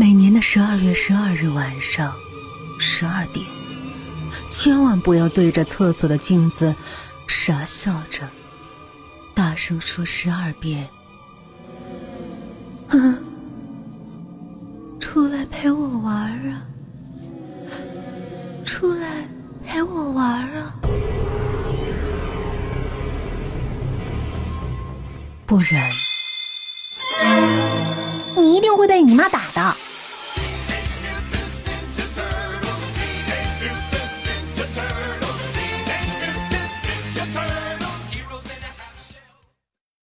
每年的十二月十二日晚上十二点千万不要对着厕所的镜子傻笑着大声说十二遍啊出来陪我玩啊出来陪我玩啊。不然你一定会被你妈打的。